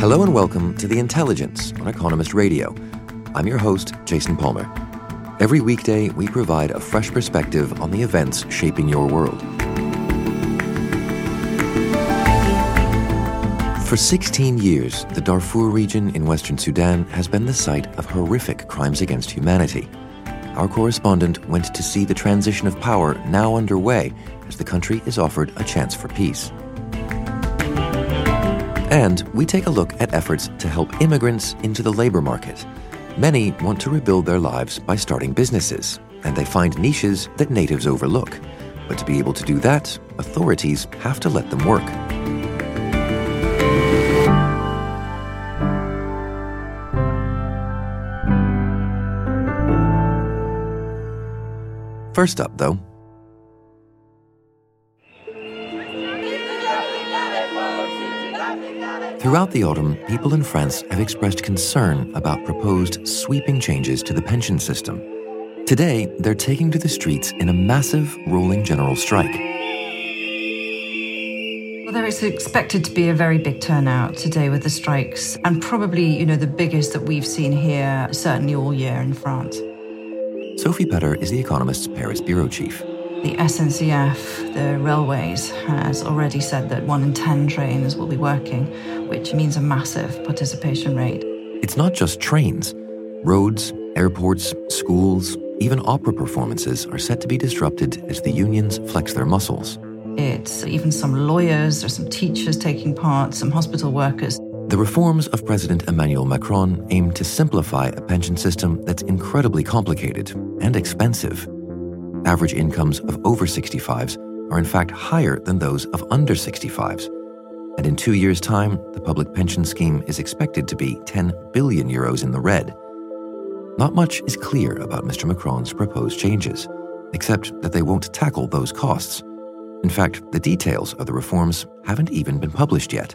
Hello and welcome to The Intelligence on Economist Radio. I'm your host, Jason Palmer. Every weekday, we provide a fresh perspective on the events shaping your world. For 16 years, the Darfur region in Western Sudan has been the site of horrific crimes against humanity. Our correspondent went to see the transition of power now underway as the country is offered a chance for peace. And we take a look at efforts to help immigrants into the labor market. Many want to rebuild their lives by starting businesses, and they find niches that natives overlook. But to be able to do that, authorities have to let them work. First up, though, Throughout the autumn, people in France have expressed concern about proposed sweeping changes to the pension system. Today, they're taking to the streets in a massive rolling general strike. Well, there is expected to be a very big turnout today with the strikes, and probably, you know, the biggest that we've seen here, certainly all year in France. Sophie Pedder is The Economist's Paris bureau chief. The SNCF, the railways, has already said that one in 10 trains will be working, which means a massive participation rate. It's not just trains. Roads, airports, schools, even opera performances are set to be disrupted as the unions flex their muscles. It's even some lawyers, there's some teachers taking part, some hospital workers. The reforms of President Emmanuel Macron aim to simplify a pension system that's incredibly complicated and expensive. Average incomes of over 65s are in fact higher than those of under 65s. And in two years' time, the public pension scheme is expected to be 10 billion euros in the red. Not much is clear about Mr. Macron's proposed changes, except that they won't tackle those costs. In fact, the details of the reforms haven't even been published yet.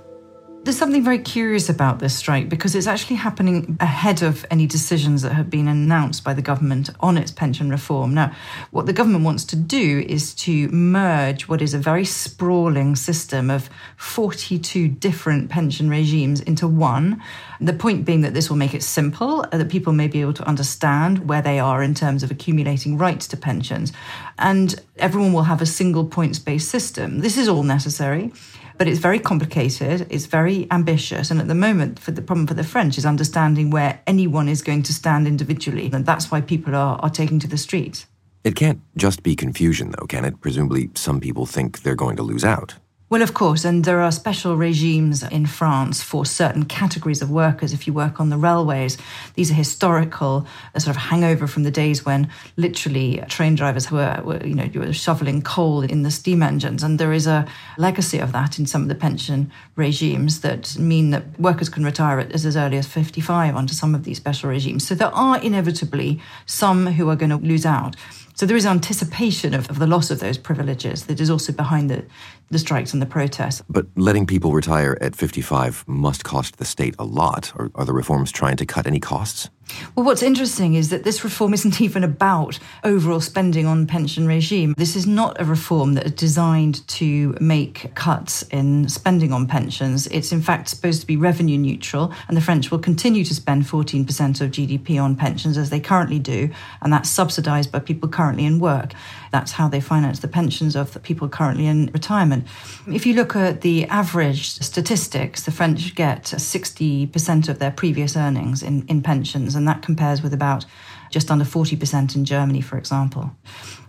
There's something very curious about this strike because it's actually happening ahead of any decisions that have been announced by the government on its pension reform. Now, what the government wants to do is to merge what is a very sprawling system of 42 different pension regimes into one. The point being that this will make it simple, uh, that people may be able to understand where they are in terms of accumulating rights to pensions, and everyone will have a single points based system. This is all necessary. But it's very complicated, it's very ambitious. And at the moment, for the problem for the French is understanding where anyone is going to stand individually. And that's why people are, are taking to the streets. It can't just be confusion, though, can it? Presumably, some people think they're going to lose out. Well, of course, and there are special regimes in France for certain categories of workers. If you work on the railways, these are historical, a sort of hangover from the days when literally train drivers were, were, you know, you were shoveling coal in the steam engines, and there is a legacy of that in some of the pension regimes that mean that workers can retire at, as, as early as 55 under some of these special regimes. So there are inevitably some who are going to lose out. So there is anticipation of, of the loss of those privileges that is also behind the, the strikes and the protests. But letting people retire at 55 must cost the state a lot. Are, are the reforms trying to cut any costs? Well, what's interesting is that this reform isn't even about overall spending on pension regime. This is not a reform that is designed to make cuts in spending on pensions. It's in fact supposed to be revenue neutral, and the French will continue to spend 14% of GDP on pensions as they currently do, and that's subsidized by people currently in work. That's how they finance the pensions of the people currently in retirement. If you look at the average statistics, the French get 60% of their previous earnings in, in pensions, and that compares with about just under 40% in Germany, for example.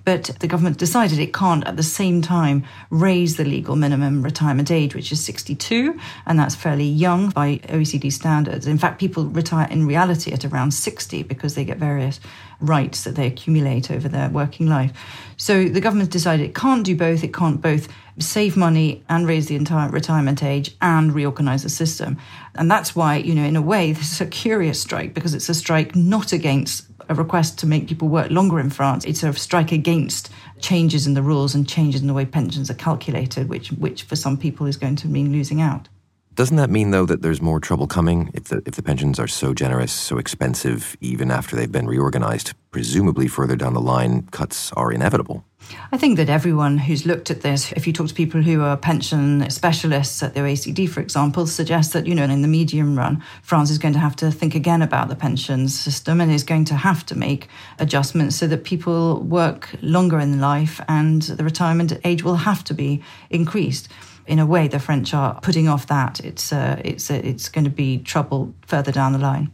But the government decided it can't at the same time raise the legal minimum retirement age, which is 62, and that's fairly young by OECD standards. In fact, people retire in reality at around 60 because they get various rights that they accumulate over their working life. So the government decided it can't do both. It can't both save money and raise the entire retirement age and reorganize the system. And that's why, you know, in a way, this is a curious strike because it's a strike not against a request to make people work longer in France. It's a strike against changes in the rules and changes in the way pensions are calculated, which, which for some people is going to mean losing out. Doesn't that mean, though, that there's more trouble coming if the, if the pensions are so generous, so expensive, even after they've been reorganized? Presumably, further down the line, cuts are inevitable. I think that everyone who's looked at this, if you talk to people who are pension specialists at the OECD, for example, suggests that, you know, in the medium run, France is going to have to think again about the pension system and is going to have to make adjustments so that people work longer in life and the retirement age will have to be increased in a way, the French are putting off that. It's uh, it's uh, it's going to be trouble further down the line.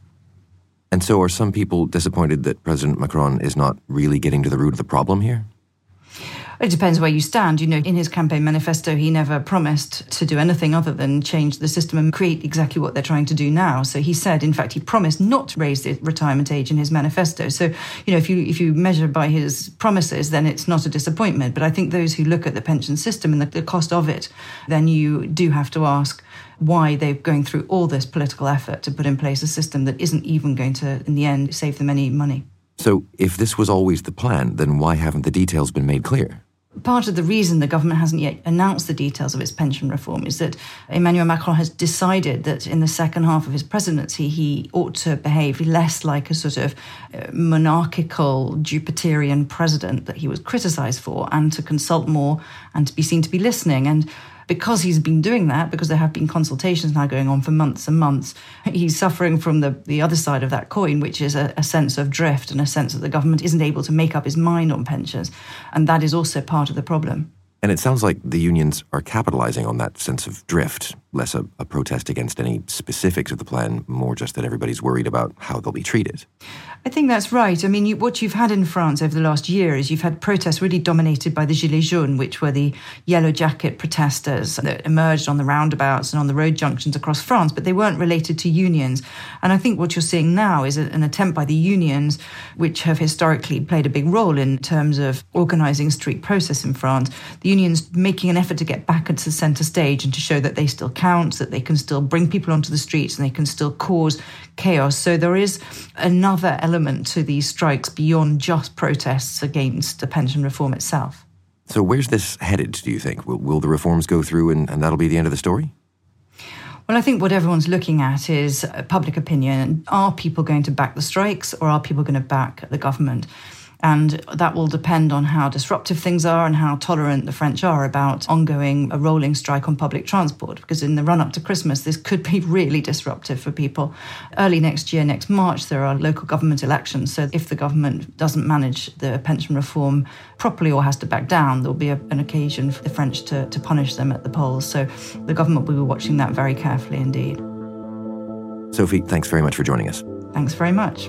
And so, are some people disappointed that President Macron is not really getting to the root of the problem here? It depends where you stand. You know, in his campaign manifesto, he never promised to do anything other than change the system and create exactly what they're trying to do now. So he said, in fact, he promised not to raise the retirement age in his manifesto. So, you know, if you if you measure by his promises, then it's not a disappointment. But I think those who look at the pension system and the, the cost of it, then you do have to ask why they're going through all this political effort to put in place a system that isn't even going to, in the end, save them any money. So, if this was always the plan, then why haven't the details been made clear? Part of the reason the government hasn't yet announced the details of its pension reform is that Emmanuel Macron has decided that in the second half of his presidency, he ought to behave less like a sort of uh, monarchical Jupiterian president that he was criticized for and to consult more and to be seen to be listening. And because he's been doing that, because there have been consultations now going on for months and months, he's suffering from the, the other side of that coin, which is a, a sense of drift and a sense that the government isn't able to make up his mind on pensions. And that is also part of the problem. And it sounds like the unions are capitalizing on that sense of drift, less a, a, protest against any specifics of the plan, more just that everybody's worried about how they'll be treated. I think that's right. I mean, you, what you've had in France over the last year is you've had protests really dominated by the Gilets jaunes, which were the yellow jacket protesters that emerged on the roundabouts and on the road junctions across France, but they weren't related to unions. And I think what you're seeing now is an attempt by the unions, which have historically played a big role in terms of organizing street protests in France, the unions making an effort to get back into the center stage and to show that they still that they can still bring people onto the streets and they can still cause chaos. So there is another element to these strikes beyond just protests against the pension reform itself. So, where's this headed, do you think? Will, will the reforms go through and, and that'll be the end of the story? Well, I think what everyone's looking at is uh, public opinion. Are people going to back the strikes or are people going to back the government? And that will depend on how disruptive things are and how tolerant the French are about ongoing a rolling strike on public transport. Because in the run up to Christmas, this could be really disruptive for people. Early next year, next March, there are local government elections. So if the government doesn't manage the pension reform properly or has to back down, there'll be a, an occasion for the French to, to punish them at the polls. So the government will be watching that very carefully indeed. Sophie, thanks very much for joining us. Thanks very much.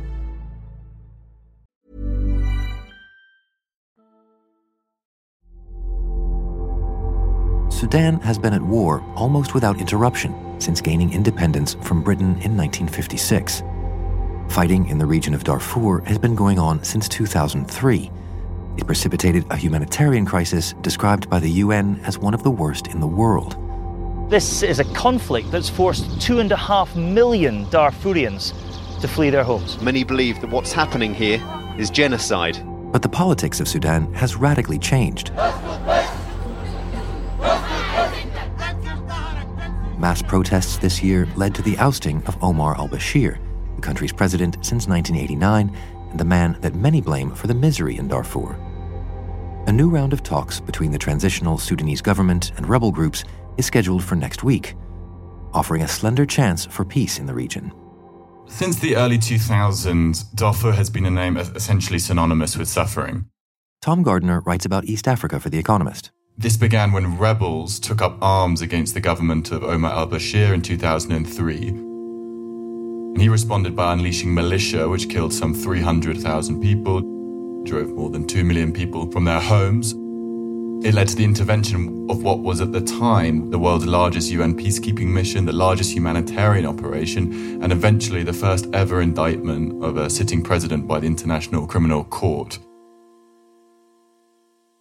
Sudan has been at war almost without interruption since gaining independence from Britain in 1956. Fighting in the region of Darfur has been going on since 2003. It precipitated a humanitarian crisis described by the UN as one of the worst in the world. This is a conflict that's forced two and a half million Darfurians to flee their homes. Many believe that what's happening here is genocide. But the politics of Sudan has radically changed. Mass protests this year led to the ousting of Omar al Bashir, the country's president since 1989 and the man that many blame for the misery in Darfur. A new round of talks between the transitional Sudanese government and rebel groups is scheduled for next week, offering a slender chance for peace in the region. Since the early 2000s, Darfur has been a name essentially synonymous with suffering. Tom Gardner writes about East Africa for The Economist. This began when rebels took up arms against the government of Omar al Bashir in 2003 And he responded by unleashing militia, which killed some 300,000 people, drove more than 2 million people from their homes. It led to the intervention of what was at the time the world's largest UN peacekeeping mission, the largest humanitarian operation, and eventually the first ever indictment of a sitting president by the International Criminal Court.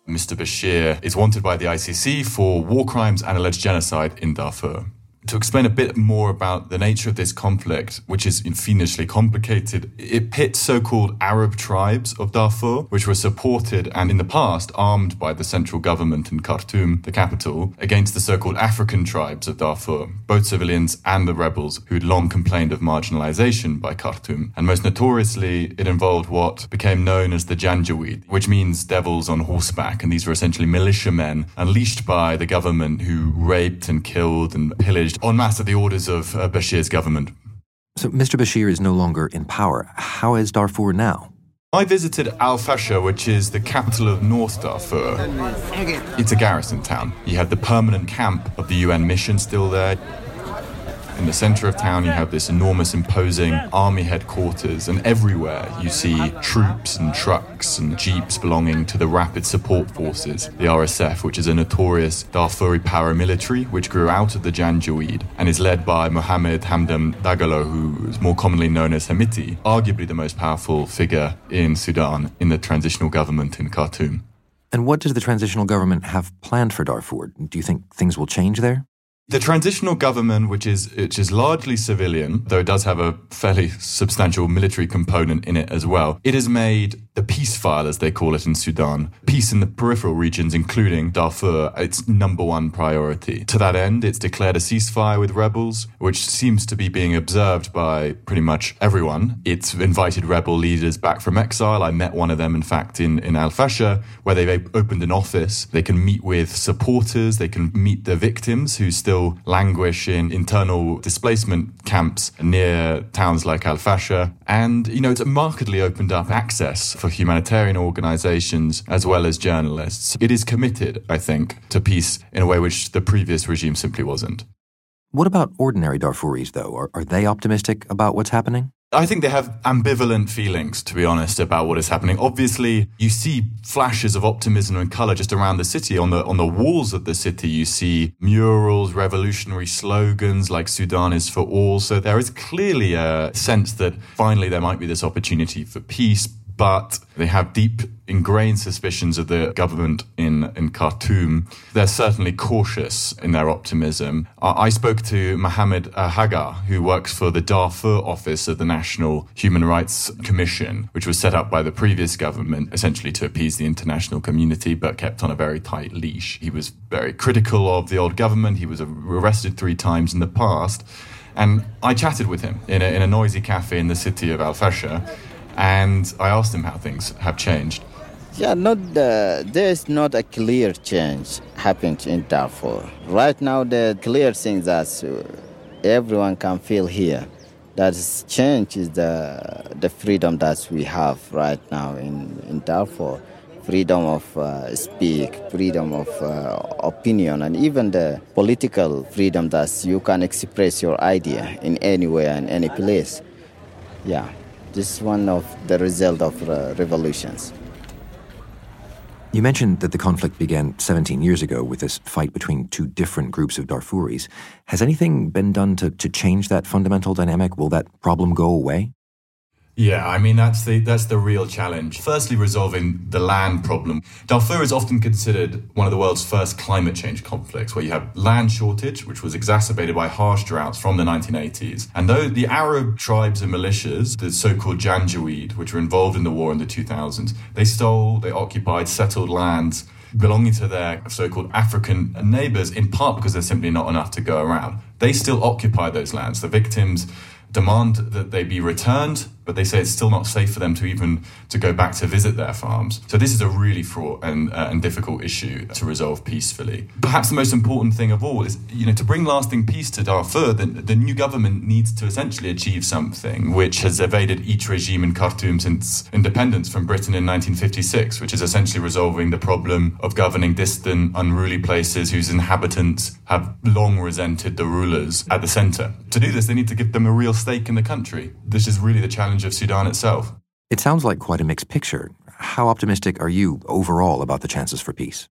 Mr. Bashir is wanted by the ICC for war crimes and alleged genocide in Darfur to explain a bit more about the nature of this conflict, which is fiendishly complicated, it pits so called Arab tribes of Darfur, which were supported and in the past armed by the central government in Khartoum, the capital, against the so called African tribes of Darfur, both civilians and the rebels who'd long complained of marginalization by Khartoum. And most notoriously, it involved what became known as the Janjaweed, which means devils on horseback. And these were essentially militiamen unleashed by the government who raped and killed and pillaged en masse at the orders of uh, Bashir's government. So Mr. Bashir is no longer in power. How is Darfur now? I visited Al Fasher, which is the capital of North Darfur. It's a garrison town. You had the permanent camp of the UN mission still there. In the center of town, you have this enormous, imposing army headquarters, and everywhere you see troops and trucks and jeeps belonging to the Rapid Support Forces, the RSF, which is a notorious Darfuri paramilitary which grew out of the Janjaweed and is led by Mohammed Hamdan Dagalo, who is more commonly known as Hemeti, arguably the most powerful figure in Sudan in the transitional government in Khartoum. And what does the transitional government have planned for Darfur? Do you think things will change there? The transitional government, which is which is largely civilian, though it does have a fairly substantial military component in it as well, it has made the peace file, as they call it in Sudan, peace in the peripheral regions, including Darfur, its number one priority. To that end, it's declared a ceasefire with rebels, which seems to be being observed by pretty much everyone. It's invited rebel leaders back from exile. I met one of them, in fact, in, in Al Fasher, where they've opened an office. They can meet with supporters, they can meet the victims who still languish in internal displacement camps near towns like Al Fasher. And, you know, it's markedly opened up access for humanitarian organizations as well as journalists. It is committed, I think, to peace in a way which the previous regime simply wasn't. What about ordinary Darfuris, though? Are, are they optimistic about what's happening? I think they have ambivalent feelings, to be honest, about what is happening. Obviously, you see flashes of optimism and color just around the city. On the on the walls of the city, you see murals, revolutionary slogans like "Sudan is for all." So there is clearly a sense that finally there might be this opportunity for peace but they have deep ingrained suspicions of the government in, in Khartoum. They're certainly cautious in their optimism. I, I spoke to Mohammed Hagar, who works for the Darfur office of the National Human Rights Commission, which was set up by the previous government essentially to appease the international community, but kept on a very tight leash. He was very critical of the old government. He was arrested three times in the past. And I chatted with him in a, in a noisy cafe in the city of Al Fasher and I asked him how things have changed. Yeah, not uh, there's not a clear change happening in Darfur. Right now, the clear thing that everyone can feel here that is change is the the freedom that we have right now in, in Darfur. Freedom of uh, speak, freedom of uh, opinion, and even the political freedom that you can express your idea in anywhere and any place. Yeah. This is one of the result of uh, revolutions. You mentioned that the conflict began 17 years ago with this fight between two different groups of Darfuris. Has anything been done to, to change that fundamental dynamic? Will that problem go away? Yeah, I mean that's the that's the real challenge. Firstly, resolving the land problem. Darfur is often considered one of the world's first climate change conflicts, where you have land shortage, which was exacerbated by harsh droughts from the 1980s. And though the Arab tribes and militias, the so-called Janjaweed, which were involved in the war in the 2000s, they stole, they occupied, settled lands belonging to their so called African neighbors, in part because there's simply not enough to go around. They still occupy those lands. The victims demand that they be returned, but they say it's still not safe for them to even to go back to visit their farms. So this is a really fraught and, uh, and difficult issue to resolve peacefully. Perhaps the most important thing of all is, you know, to bring lasting peace to Darfur, the, the new government needs to essentially achieve something which has evaded each regime in Khartoum since independence from Britain in 1956, which is essentially resolving the problem of governing distant, unruly places whose inhabitants have long resented the rulers at the center. To do this, they need to give them a real stake in the country. This is really the challenge of Sudan itself. It sounds like quite a mixed picture. How optimistic are you overall about the chances for peace?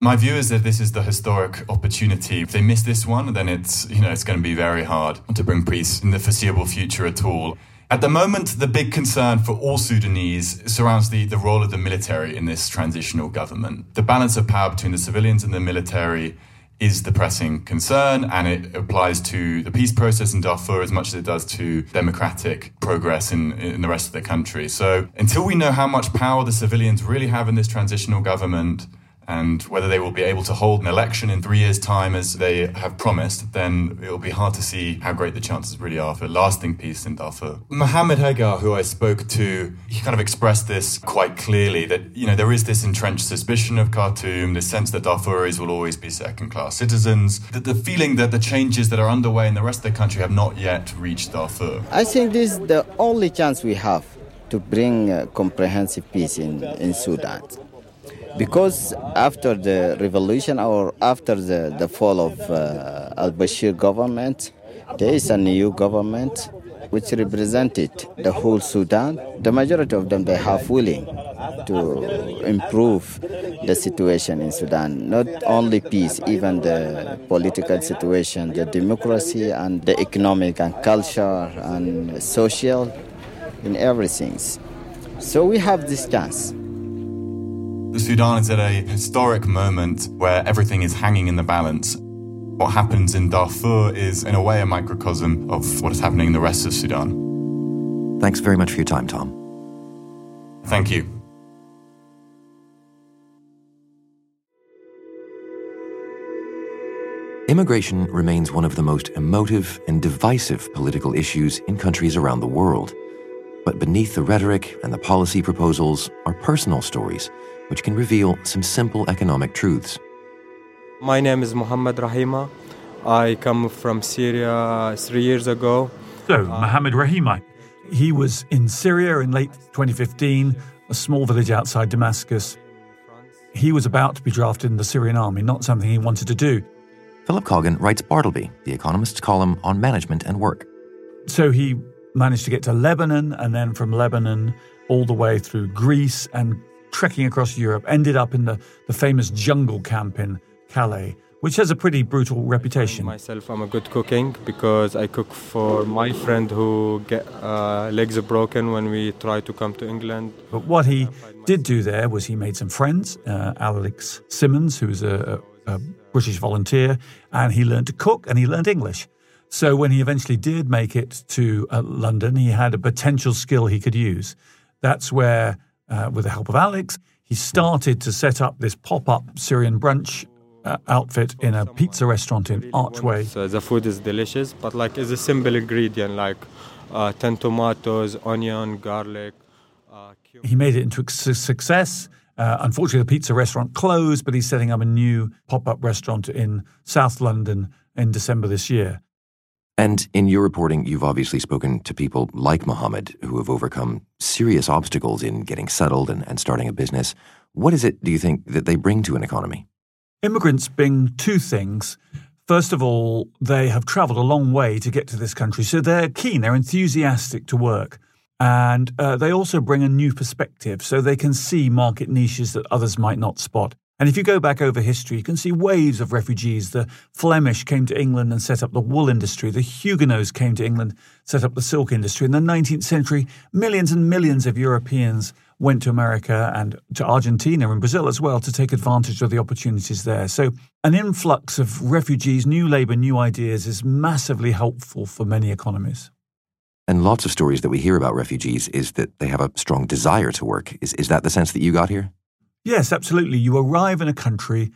My view is that this is the historic opportunity. If they miss this one, then it's you know it's going to be very hard to bring peace in the foreseeable future at all. At the moment, the big concern for all Sudanese surrounds the, the role of the military in this transitional government. The balance of power between the civilians and the military is the pressing concern, and it applies to the peace process in Darfur as much as it does to democratic progress in, in the rest of the country. So until we know how much power the civilians really have in this transitional government, and whether they will be able to hold an election in three years' time as they have promised, then it will be hard to see how great the chances really are for lasting peace in Darfur. Mohammed Hagar, who I spoke to, he kind of expressed this quite clearly that, you know, there is this entrenched suspicion of Khartoum, the sense that Darfuris will always be second class citizens, that the feeling that the changes that are underway in the rest of the country have not yet reached Darfur. I think this is the only chance we have to bring uh, comprehensive peace in, in Sudan because after the revolution or after the, the fall of uh, al-Bashir government, there is a new government which represented the whole Sudan. The majority of them, they have willing to improve the situation in Sudan. Not only peace, even the political situation, the democracy and the economic and culture and social in everything. So we have this chance. Sudan is at a historic moment where everything is hanging in the balance. What happens in Darfur is, in a way, a microcosm of what is happening in the rest of Sudan. Thanks very much for your time, Tom. Thank you. Immigration remains one of the most emotive and divisive political issues in countries around the world. But beneath the rhetoric and the policy proposals are personal stories which can reveal some simple economic truths. My name is Muhammad Rahima. I come from Syria uh, three years ago. So, Mohammed Rahima, he was in Syria in late 2015, a small village outside Damascus. He was about to be drafted in the Syrian army, not something he wanted to do. Philip Coggan writes Bartleby, the Economist's column on management and work. So he managed to get to Lebanon, and then from Lebanon all the way through Greece and trekking across Europe, ended up in the, the famous jungle camp in Calais, which has a pretty brutal reputation. Myself, I'm a good cooking because I cook for my friend who get uh, legs broken when we try to come to England. But what he did do there was he made some friends. Uh, Alex Simmons, who's a, a, a British volunteer, and he learned to cook and he learned English. So when he eventually did make it to uh, London, he had a potential skill he could use. That's where uh, with the help of Alex, he started to set up this pop up Syrian brunch uh, outfit in a pizza restaurant in Archway. So the food is delicious, but like it's a simple ingredient like uh, 10 tomatoes, onion, garlic. Uh, he made it into a success. Uh, unfortunately, the pizza restaurant closed, but he's setting up a new pop up restaurant in South London in December this year. And in your reporting, you've obviously spoken to people like Mohammed who have overcome serious obstacles in getting settled and, and starting a business. What is it, do you think, that they bring to an economy? Immigrants bring two things. First of all, they have traveled a long way to get to this country, so they're keen, they're enthusiastic to work. And uh, they also bring a new perspective, so they can see market niches that others might not spot. And if you go back over history, you can see waves of refugees. The Flemish came to England and set up the wool industry. The Huguenots came to England, set up the silk industry. In the 19th century, millions and millions of Europeans went to America and to Argentina and Brazil as well to take advantage of the opportunities there. So, an influx of refugees, new labor, new ideas is massively helpful for many economies. And lots of stories that we hear about refugees is that they have a strong desire to work. Is, is that the sense that you got here? Yes, absolutely. You arrive in a country,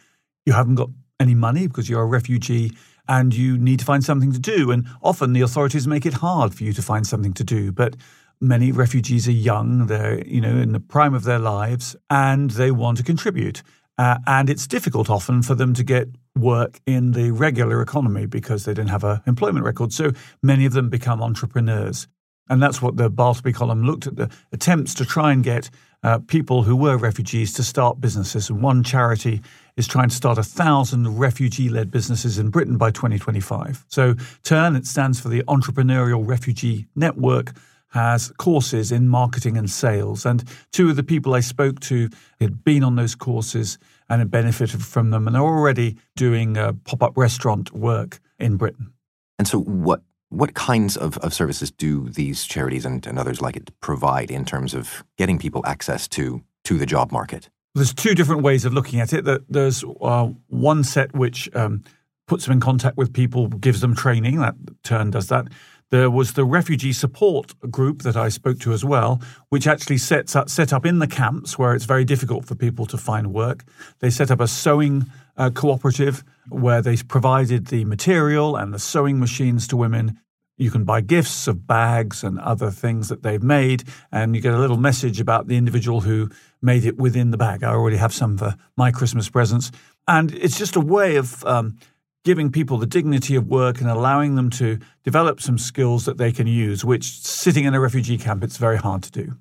you haven't got any money because you're a refugee and you need to find something to do. And often the authorities make it hard for you to find something to do. But many refugees are young, they're, you know, in the prime of their lives, and they want to contribute. Uh, and it's difficult often for them to get work in the regular economy because they don't have an employment record. So many of them become entrepreneurs. And that's what the Bartleby column looked at the attempts to try and get uh, people who were refugees to start businesses. And one charity is trying to start a thousand refugee led businesses in Britain by 2025. So, TERN, it stands for the Entrepreneurial Refugee Network, has courses in marketing and sales. And two of the people I spoke to had been on those courses and had benefited from them and are already doing uh, pop up restaurant work in Britain. And so, what what kinds of, of services do these charities and, and others like it provide in terms of getting people access to to the job market? There's two different ways of looking at it. There's uh, one set which um, puts them in contact with people, gives them training. That TERN does that. There was the refugee support group that I spoke to as well, which actually sets up, set up in the camps where it's very difficult for people to find work. They set up a sewing uh, cooperative where they provided the material and the sewing machines to women. You can buy gifts of bags and other things that they've made, and you get a little message about the individual who made it within the bag. I already have some for my Christmas presents. And it's just a way of um, giving people the dignity of work and allowing them to develop some skills that they can use, which sitting in a refugee camp, it's very hard to do.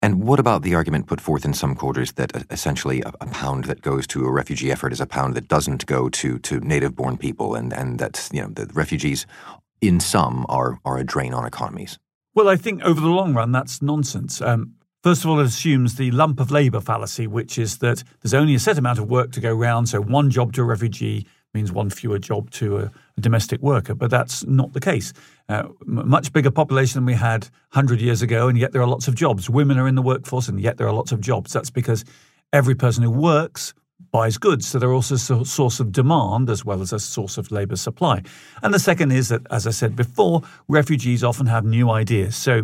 And what about the argument put forth in some quarters that uh, essentially a, a, pound that goes to a refugee effort is a pound that doesn't go to, to native born people and, and that you know the refugees in some are, are a drain on economies? Well, I think over the long run, that's nonsense. Um, First of all, it assumes the lump of labour fallacy, which is that there's only a set amount of work to go round. So one job to a refugee means one fewer job to a, domestic worker. But that's not the case. Uh, much bigger population than we had 100 years ago, and yet there are lots of jobs. Women are in the workforce, and yet there are lots of jobs. That's because every person who works buys goods. So they're also a source of demand as well as a source of labour supply. And the second is that, as I said before, refugees often have new ideas. So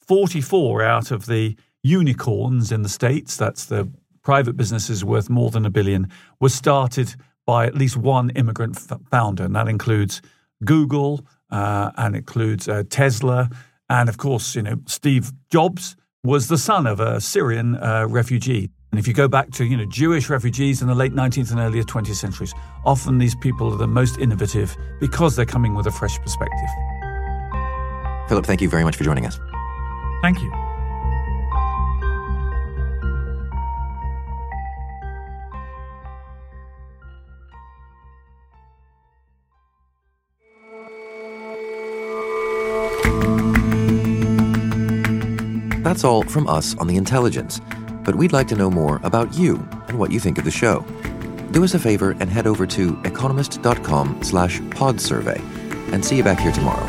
44 out of the unicorns in the States, that's the private businesses worth more than a billion, were started by at least one immigrant f- founder. And that includes Google uh, and includes uh, Tesla. And of course, you know, Steve Jobs was the son of a Syrian uh, refugee. And if you go back to, you know, Jewish refugees in the late 19th and earlier 20th centuries, often these people are the most innovative because they're coming with a fresh perspective. Philip, thank you very much for joining us. Thank you. That's all from us on The Intelligence, but we'd like to know more about you and what you think of the show. Do us a favor and head over to economist.com slash pod survey and see you back here tomorrow.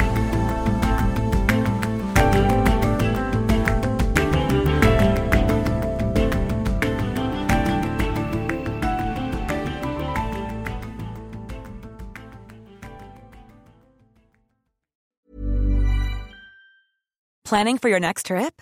Planning for your next trip?